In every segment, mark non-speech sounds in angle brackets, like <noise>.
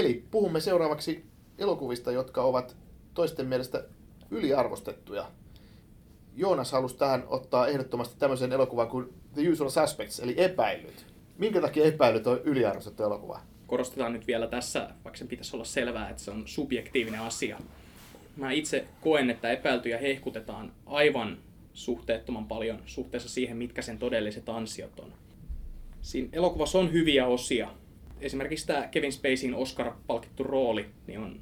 Eli puhumme seuraavaksi elokuvista, jotka ovat toisten mielestä yliarvostettuja. Joonas halusi tähän ottaa ehdottomasti tämmöisen elokuvan kuin The Usual Suspects, eli epäilyt. Minkä takia epäilyt on yliarvostettu elokuva? Korostetaan nyt vielä tässä, vaikka sen pitäisi olla selvää, että se on subjektiivinen asia. Mä itse koen, että epäiltyjä hehkutetaan aivan suhteettoman paljon suhteessa siihen, mitkä sen todelliset ansiot on. Siinä elokuvassa on hyviä osia. Esimerkiksi tämä Kevin Spaceyin Oscar-palkittu rooli niin on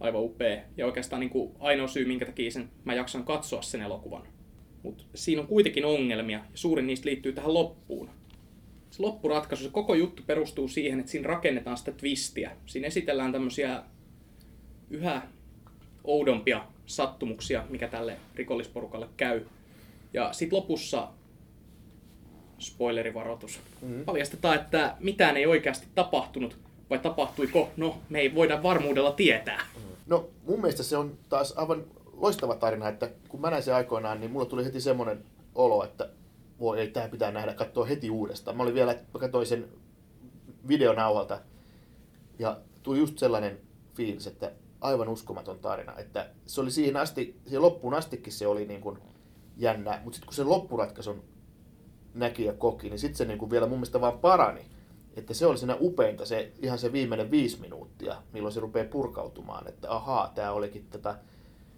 aivan upea. Ja oikeastaan niin kuin ainoa syy, minkä takia sen, mä jaksan katsoa sen elokuvan. Mutta siinä on kuitenkin ongelmia, ja suurin niistä liittyy tähän loppuun. Se loppuratkaisu, se koko juttu perustuu siihen, että siinä rakennetaan sitä twistiä. Siinä esitellään tämmöisiä yhä oudompia sattumuksia, mikä tälle rikollisporukalle käy. Ja sitten lopussa, spoilerivaroitus, mm-hmm. paljastetaan, että mitään ei oikeasti tapahtunut, vai tapahtuiko? No, me ei voida varmuudella tietää. No, mun mielestä se on taas aivan loistava tarina, että kun mä näin sen aikoinaan, niin mulla tuli heti semmoinen olo, että voi ei, tämä pitää nähdä, katsoa heti uudestaan. Mä olin vielä, mä katsoin sen videonauhalta ja tuli just sellainen fiilis, että aivan uskomaton tarina. Että se oli siihen asti, siihen loppuun astikin se oli niin kuin jännä, mutta sitten kun se loppuratkaisun näki ja koki, niin sitten se niin kuin vielä mun mielestä vaan parani. Että se oli siinä upeinta se, ihan se viimeinen viisi minuuttia, milloin se rupeaa purkautumaan, että ahaa, tämä olikin tätä,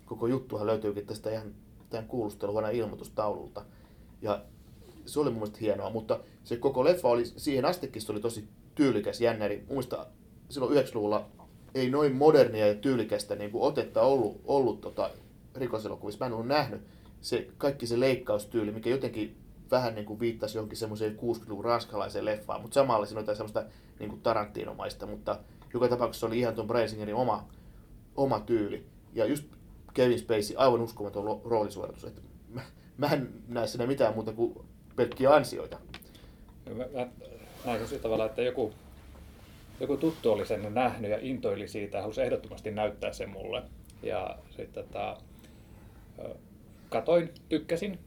koko juttuhan löytyykin tästä ihan tämän kuulusteluhuoneen ilmoitustaululta. Ja se oli mun mielestä hienoa, mutta se koko leffa oli, siihen astikin se oli tosi tyylikäs, jännäri. Mun mielestä silloin 90-luvulla ei noin modernia ja tyylikästä niin kuin otetta ollut, ollut tota, rikoselokuvissa. Mä en ollut nähnyt se, kaikki se leikkaustyyli, mikä jotenkin vähän niin kuin viittasi johonkin semmoiseen 60-luvun ranskalaiseen leffaan, mutta samalla siinä oli jotain semmoista niin kuin Tarantinomaista, mutta joka tapauksessa oli ihan tuon Brasingerin oma, oma tyyli. Ja just Kevin Spacey, aivan uskomaton roolisuoritus. Että mä, mä en näe siinä mitään muuta kuin pelkkiä ansioita. Mä, mä näin sillä tavalla, että joku, joku tuttu oli sen nähnyt ja intoili siitä halusi ehdottomasti näyttää sen mulle. Ja sitten tota, katoin, tykkäsin.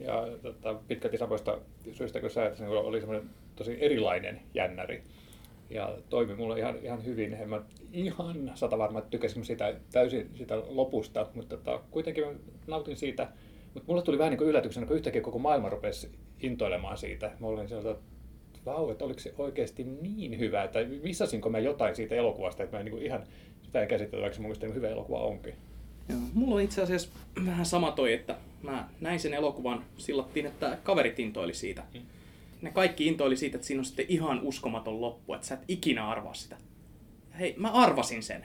Ja tota, pitkälti samoista syistä kuin sä, että se oli semmoinen tosi erilainen jännäri. Ja toimi mulle ihan, ihan hyvin. En mä ihan sata varma, että sitä täysin sitä lopusta, mutta tota, kuitenkin mä nautin siitä. Mutta mulle tuli vähän niin kuin yllätyksenä, kun yhtäkkiä koko maailma rupesi intoilemaan siitä. Mä olin sieltä, että vau, että oliko se oikeasti niin hyvä, että missasinko mä jotain siitä elokuvasta, että mä en niin kuin ihan sitä ei se mun mielestä hyvä elokuva onkin. Joo. Mulla on itse asiassa vähän sama toi, että mä näin sen elokuvan sillattiin, että kaverit intoili siitä. Mm. Ne kaikki intoili siitä, että siinä on sitten ihan uskomaton loppu, että sä et ikinä arvaa sitä. Hei, mä arvasin sen.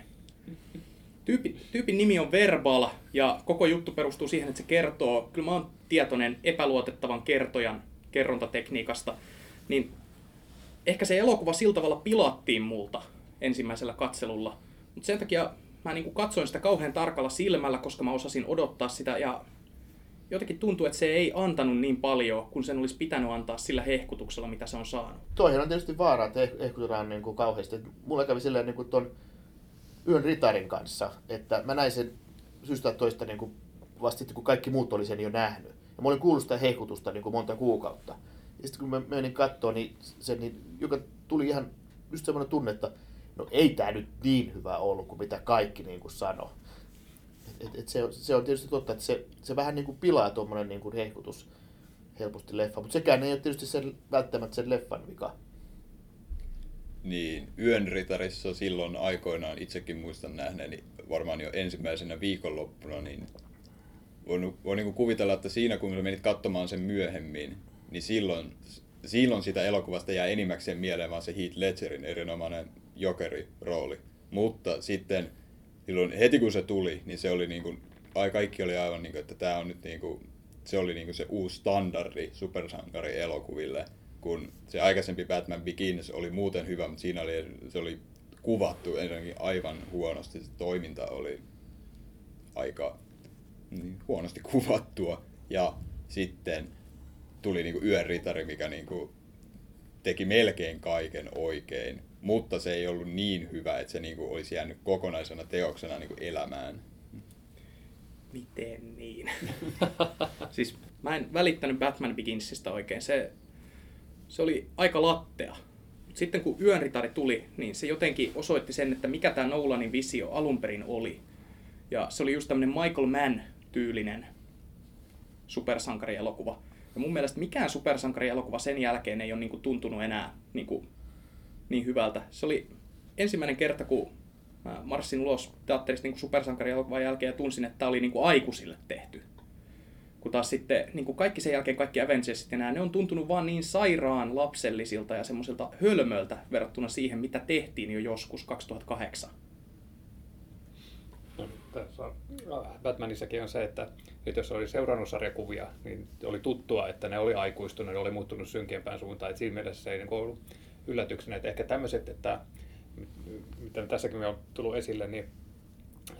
Tyypin, tyypin nimi on Verbal ja koko juttu perustuu siihen, että se kertoo, kyllä mä oon tietoinen epäluotettavan kertojan kerrontatekniikasta, niin ehkä se elokuva sillä tavalla pilattiin multa ensimmäisellä katselulla. Mutta sen takia mä niin kuin katsoin sitä kauhean tarkalla silmällä, koska mä osasin odottaa sitä ja jotenkin tuntuu, että se ei antanut niin paljon, kun sen olisi pitänyt antaa sillä hehkutuksella, mitä se on saanut. Toihan on tietysti vaara, että hehkutetaan niin kuin kauheasti. Mulla kävi silleen niin kuin ton Yön Ritarin kanssa, että mä näin sen syystä toista niin kuin vasta sitten, kun kaikki muut oli sen jo nähnyt. Ja mä olin kuullut sitä hehkutusta niin kuin monta kuukautta. Ja sitten kun mä menin katsoa, niin se, niin, joka tuli ihan just semmoinen tunne, että no ei tämä nyt niin hyvä ollut kuin mitä kaikki niin kuin sanoi. Et, et se, se, on tietysti totta, että se, se vähän niin kuin pilaa tuommoinen niin kuin hehkutus helposti leffa, mutta sekään ei ole tietysti sen, välttämättä sen leffan vika. Niin, Yön ritarissa silloin aikoinaan itsekin muistan nähneeni varmaan jo ensimmäisenä viikonloppuna, niin voin, voin niin kuvitella, että siinä kun menit katsomaan sen myöhemmin, niin silloin, silloin sitä elokuvasta jää enimmäkseen mieleen vaan se Heath Ledgerin erinomainen jokeri-rooli. Mutta sitten silloin heti kun se tuli, niin se oli niin kuin, ai kaikki oli aivan niin kuin, että tämä on nyt niin kuin, se oli niin kuin se uusi standardi supersankari elokuville, kun se aikaisempi Batman Begins oli muuten hyvä, mutta siinä oli, se oli kuvattu ensinnäkin aivan huonosti, se toiminta oli aika niin, huonosti kuvattua. Ja sitten tuli niin kuin Yön ritari, mikä niin kuin teki melkein kaiken oikein, mutta se ei ollut niin hyvä, että se niin kuin olisi jäänyt kokonaisena teoksena niin kuin elämään. Miten niin? <laughs> siis mä en välittänyt Batman Beginsistä oikein. Se, se oli aika lattea. Sitten kun Yönritari tuli, niin se jotenkin osoitti sen, että mikä tämä Nolanin visio alun perin oli. Ja se oli just tämmöinen Michael Mann-tyylinen supersankarielokuva. Ja mun mielestä mikään supersankarielokuva sen jälkeen ei ole niin kuin tuntunut enää niin, kuin, niin hyvältä. Se oli ensimmäinen kerta, kun mä marssin ulos teatterista niin supersankarielokuvan jälkeen ja tunsin, että tämä oli niin kuin aikuisille tehty. Kun taas sitten niin kuin kaikki sen jälkeen, kaikki Avengersit ja nämä, ne on tuntunut vaan niin sairaan lapsellisilta ja semmoisilta hölmöiltä verrattuna siihen, mitä tehtiin jo joskus 2008. No, tässä on, Batmanissakin on se, että nyt jos oli seurannut sarjakuvia, niin oli tuttua, että ne oli aikuistunut, ne oli muuttunut synkeämpään suuntaan. Et siinä mielessä se ei niin ollut yllätyksenä, että ehkä tämmöiset, että mitä tässäkin on tullut esille, niin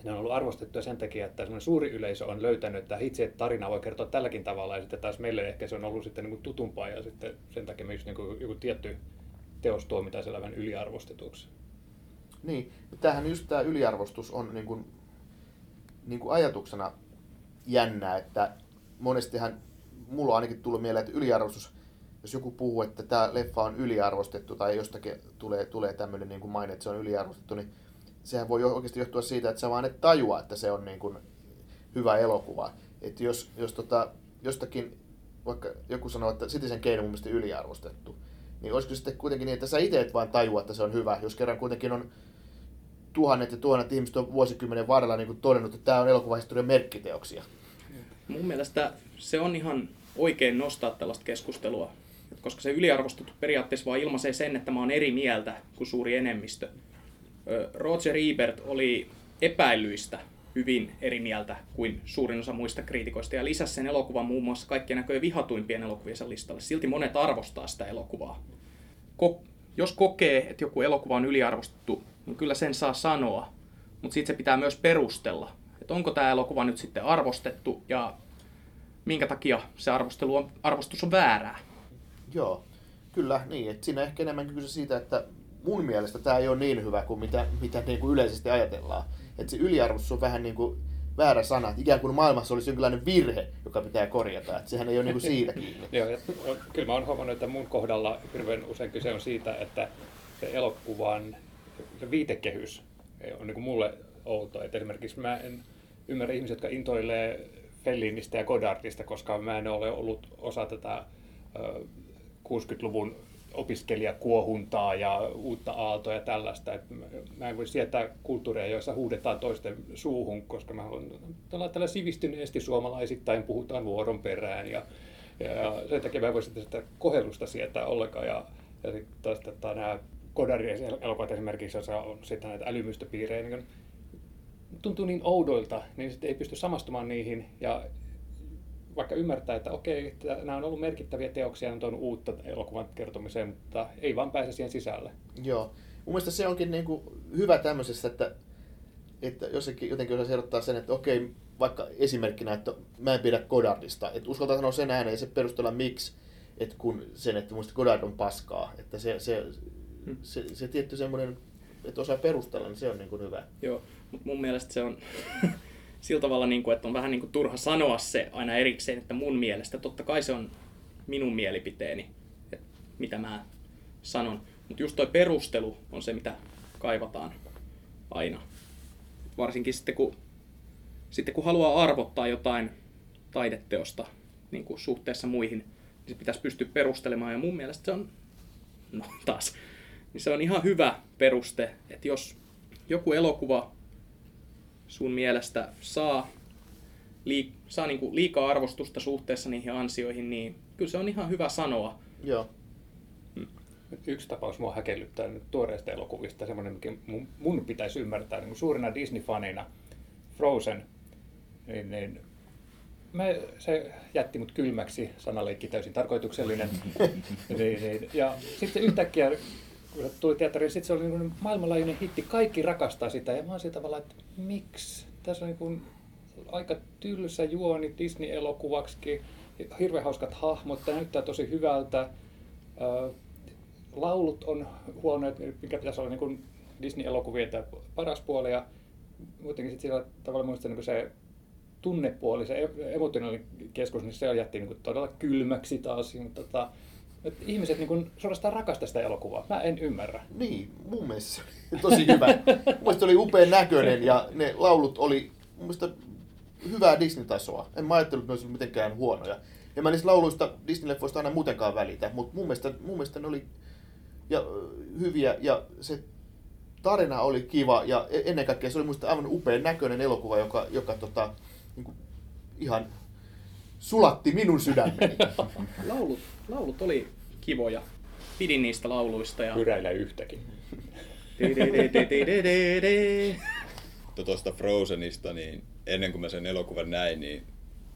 ne on ollut arvostettuja sen takia, että suuri yleisö on löytänyt, että itse tarina voi kertoa tälläkin tavalla, ja sitten taas meille ehkä se on ollut sitten niin tutumpaa, ja sitten sen takia just niin joku tietty teos tuomitaan sellainen yliarvostetuksi. Niin, tämähän just tämä yliarvostus on niin kuin, niin kuin ajatuksena jännä, että monestihan mulla on ainakin tullut mieleen, että yliarvostus, jos joku puhuu, että tämä leffa on yliarvostettu tai jostakin tulee, tulee tämmöinen niin maine, että se on yliarvostettu, niin sehän voi oikeasti johtua siitä, että sä vaan et tajua, että se on niin kuin hyvä elokuva. Että jos, jos tota, jostakin, vaikka joku sanoo, että Citizen Kane on mun mielestä yliarvostettu, niin olisiko sitten kuitenkin niin, että sä itse et vaan tajua, että se on hyvä, jos kerran kuitenkin on tuhannet ja tuhannet ihmiset on vuosikymmenen varrella niin todennut, että tämä on elokuvahistorian merkkiteoksia. Mun mielestä se on ihan oikein nostaa tällaista keskustelua, koska se yliarvostettu periaatteessa vaan ilmaisee sen, että mä oon eri mieltä kuin suuri enemmistö. Roger Ebert oli epäilyistä hyvin eri mieltä kuin suurin osa muista kriitikoista ja lisäsi sen elokuvan muun muassa kaikkien näköjen vihatuimpien elokuvien listalle. Silti monet arvostaa sitä elokuvaa. Jos kokee, että joku elokuva on yliarvostettu, niin kyllä sen saa sanoa, mutta sitten se pitää myös perustella, että onko tämä elokuva nyt sitten arvostettu ja minkä takia se arvostelu on, arvostus on väärää. Joo, kyllä niin. Että siinä ehkä enemmänkin kyse siitä, että mun mielestä tämä ei ole niin hyvä kuin mitä, mitä niin kuin yleisesti ajatellaan. Että se yliarvostus on vähän niin kuin väärä sana, ikään kuin maailmassa olisi jonkinlainen virhe, joka pitää korjata. Että sehän ei ole niin kuin siitä <laughs> kiinni. Joo, ja kyllä mä oon huomannut, että mun kohdalla hirveän usein kyse on siitä, että se elokuvan se viitekehys on niin kuin mulle outo. Että esimerkiksi mä en ymmärrä ihmisiä, jotka intoilee Fellinistä ja Godardista, koska mä en ole ollut osa tätä 60-luvun opiskelijakuohuntaa ja uutta aaltoa ja tällaista. Et mä en voi sietää kulttuureja, joissa huudetaan toisten suuhun, koska mä haluan olla tällä sivistyneesti suomalaisittain, puhutaan vuoron perään ja, ja sen takia mä en voi sitä kohellusta sietää ollenkaan. Ja, ja taas tota, nämä Godardin elokuvat esimerkiksi, jossa on sitten näitä älymystöpiirejä, niin tuntuu niin oudoilta, niin sitten ei pysty samastumaan niihin ja vaikka ymmärtää, että okei, että nämä on ollut merkittäviä teoksia, on tuonut uutta elokuvan kertomiseen, mutta ei vaan pääse siihen sisälle. Joo. Mun mielestä se onkin niin kuin hyvä tämmöisessä, että, että jossakin jotenkin osaa erottaa sen, että okei, vaikka esimerkkinä, että mä en pidä Godardista, että uskaltaa sanoa sen ääneen ja se perustella miksi, että kun sen, että muista Godard on paskaa, että se, se, hmm. se, se, se tietty semmoinen, että osaa perustella, niin se on niin kuin hyvä. Joo, mutta mun mielestä se on <laughs> sillä tavalla, niin kuin, että on vähän niin kuin turha sanoa se aina erikseen, että mun mielestä, totta kai se on minun mielipiteeni, että mitä mä sanon. Mutta just toi perustelu on se, mitä kaivataan aina. Varsinkin sitten, kun, sitten kun haluaa arvottaa jotain taideteosta niin kuin suhteessa muihin, niin se pitäisi pystyä perustelemaan. Ja mun mielestä se on, no taas, niin se on ihan hyvä peruste, että jos joku elokuva sun mielestä saa, liik- saa niinku liikaa arvostusta suhteessa niihin ansioihin, niin kyllä se on ihan hyvä sanoa. Joo. Hmm. Yksi tapaus mua häkellyttää nyt tuoreista elokuvista, semmoinen, mikä mun, mun pitäisi ymmärtää niin suurina Disney-faneina, Frozen, niin, niin mä, se jätti mut kylmäksi, sanaleikki täysin tarkoituksellinen. <laughs> niin, niin, ja sitten yhtäkkiä kun se tuli teatteriin, sitten se oli niin maailmanlaajuinen hitti. Kaikki rakastaa sitä. Ja mä oon siitä tavallaan, että miksi? Tässä on niin kuin aika tylsä juoni Disney-elokuvaksi. Hirveän hauskat hahmot. Tämä näyttää tosi hyvältä. Laulut on huonoja, mikä pitäisi olla niin kuin Disney-elokuvien paras puoli. Ja muutenkin sitten sillä tavalla muistan niin se tunnepuoli, se emotionaalinen keskus, niin se jätti niin todella kylmäksi taas. Mutta tota, että ihmiset niin kuin suorastaan rakastaa sitä elokuvaa. Mä en ymmärrä. Niin, mun mielestä tosi hyvä. mun oli upean näköinen ja ne laulut oli mun mielestä hyvää Disney-tasoa. En mä ajatellut, että ne olisi mitenkään huonoja. Ja mä niistä lauluista Disney-leffoista aina muutenkaan välitä, mutta mun mielestä, mun mielestä ne oli ja, hyviä ja se tarina oli kiva ja e- ennen kaikkea se oli muista aivan upean näköinen elokuva, joka, joka tota, niin kuin ihan sulatti minun sydämeni. <laughs> Laulut, laulut oli kivoja. Pidin niistä lauluista. Ja... Pyräilee yhtäkin. Tuosta Frozenista, niin ennen kuin mä sen elokuvan näin, niin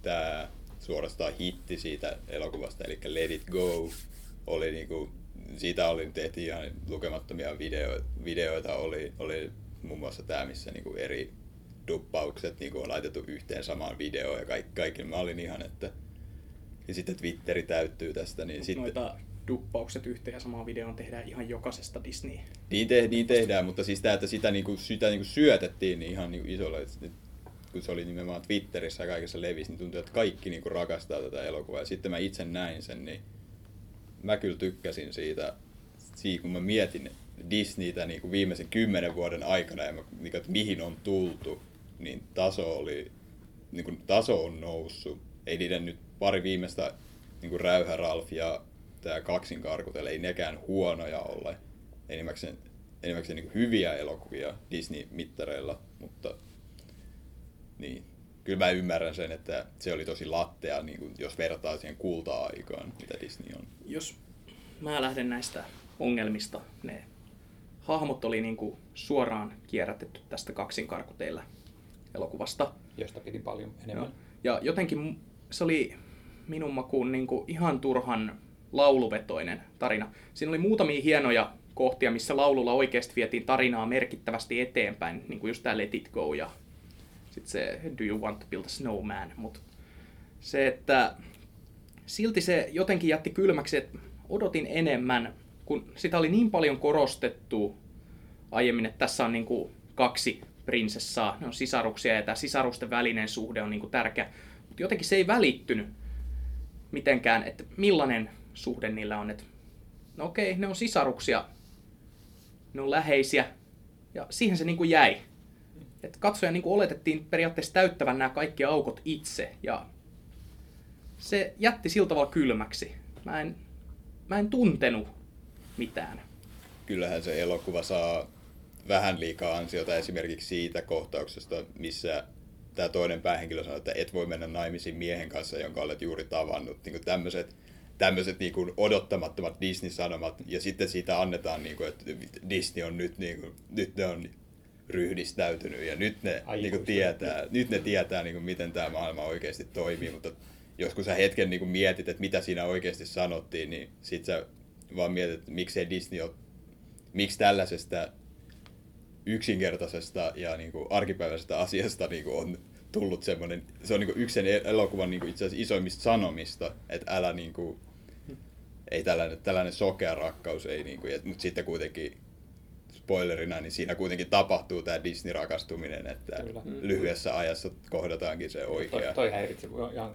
tämä suorastaan hitti siitä elokuvasta, eli Let It Go, oli niinku, siitä oli tehty ihan lukemattomia videoita, videoita oli, oli muun muassa tämä, missä niinku eri duppaukset niinku on laitettu yhteen samaan videoon ja kaikki, kaikki. Mä olin ihan, että ja sitten Twitteri täyttyy tästä, niin sitten... Noita duppaukset yhteen ja samaan videoon tehdään ihan jokaisesta Disney. Niin, te, niin tehdään, mutta siis tämä, että sitä, niinku, sitä niinku syötettiin niin ihan niinku isolla, että kun se oli nimenomaan Twitterissä ja kaikessa levisi, niin tuntui, että kaikki niinku rakastaa tätä elokuvaa. Ja sitten mä itse näin sen, niin mä kyllä tykkäsin siitä, siitä kun mä mietin Disneytä niinku viimeisen kymmenen vuoden aikana ja mä, niinku, että mihin on tultu, niin taso oli, niinku, taso on noussut. Ei niiden nyt pari viimeistä niinku Räyhä Ralf ja tämä kaksinkarkutele, ei nekään huonoja ole. Enimmäkseen, enimmäkseen niin hyviä elokuvia Disney-mittareilla, mutta niin. Kyllä mä ymmärrän sen, että se oli tosi lattea, niin kuin, jos vertaa siihen kulta-aikaan, mitä Disney on. Jos mä lähden näistä ongelmista, ne hahmot oli niinku suoraan kierrätetty tästä kaksinkarkuteillä elokuvasta. Josta piti paljon enemmän. Joo. Ja jotenkin se oli minun makuun niin kuin ihan turhan lauluvetoinen tarina. Siinä oli muutamia hienoja kohtia, missä laululla oikeasti vietiin tarinaa merkittävästi eteenpäin, niin kuin just tämä Let It Go ja sitten se Do You Want to Build a Snowman. Mutta se, että silti se jotenkin jätti kylmäksi, että odotin enemmän, kun sitä oli niin paljon korostettu aiemmin, että tässä on niin kuin kaksi prinsessaa, ne on sisaruksia ja tämä sisarusten välinen suhde on niin kuin tärkeä. Mutta jotenkin se ei välittynyt mitenkään, että millainen suhde niillä on. Että, no okei, ne on sisaruksia, ne on läheisiä ja siihen se niin kuin jäi. Et katsoja niin kuin oletettiin periaatteessa täyttävän nämä kaikki aukot itse ja se jätti sillä tavalla kylmäksi. Mä en, mä en tuntenut mitään. Kyllähän se elokuva saa vähän liikaa ansiota esimerkiksi siitä kohtauksesta, missä tämä toinen päähenkilö sanoo, että et voi mennä naimisiin miehen kanssa, jonka olet juuri tavannut. Niin tämmöiset tämmöiset niin kuin odottamattomat Disney-sanomat, ja sitten siitä annetaan, niin kuin, että Disney on nyt, niin kuin, nyt ne on ryhdistäytynyt, ja nyt ne, niin kuin, tietää, nyt ne tietää, niin kuin, miten tämä maailma oikeasti toimii, mutta joskus sä hetken niin kuin, mietit, että mitä siinä oikeasti sanottiin, niin sit sä vaan mietit, että miksei Disney ole, miksi tällaisesta yksinkertaisesta ja niin kuin, arkipäiväisestä asiasta niin kuin, on tullut semmoinen, se on niin kuin, yksi elokuvan niin kuin, itse asiassa isoimmista sanomista, että älä niin kuin, ei tällainen, tällainen sokea rakkaus, ei niin kuin, mutta sitten kuitenkin spoilerina, niin siinä kuitenkin tapahtuu tämä Disney-rakastuminen, että Kyllä. lyhyessä ajassa kohdataankin se Toi, oikea. toi häiritsi mua ihan,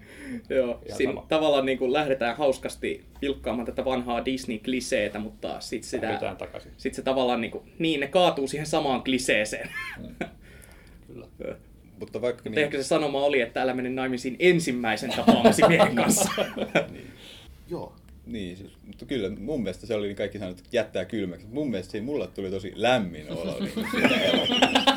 Joo, ihan siinä sama. tavallaan niin kuin lähdetään hauskasti pilkkaamaan tätä vanhaa Disney-kliseetä, mutta sitten sitä, Lähdetään takaisin. sit se tavallaan niin, kuin, niin ne kaatuu siihen samaan kliseeseen. <laughs> Kyllä. Mutta vaikka Mutta ehkä se sanoma oli, että älä mene naimisiin ensimmäisen tapaamasi miehen kanssa. <laughs> Joo. Niin, siis, mutta kyllä mun mielestä se oli niin kaikki sanottu, että jättää kylmäksi. Mun mielestä siinä mulle tuli tosi lämmin olo niin. <laughs>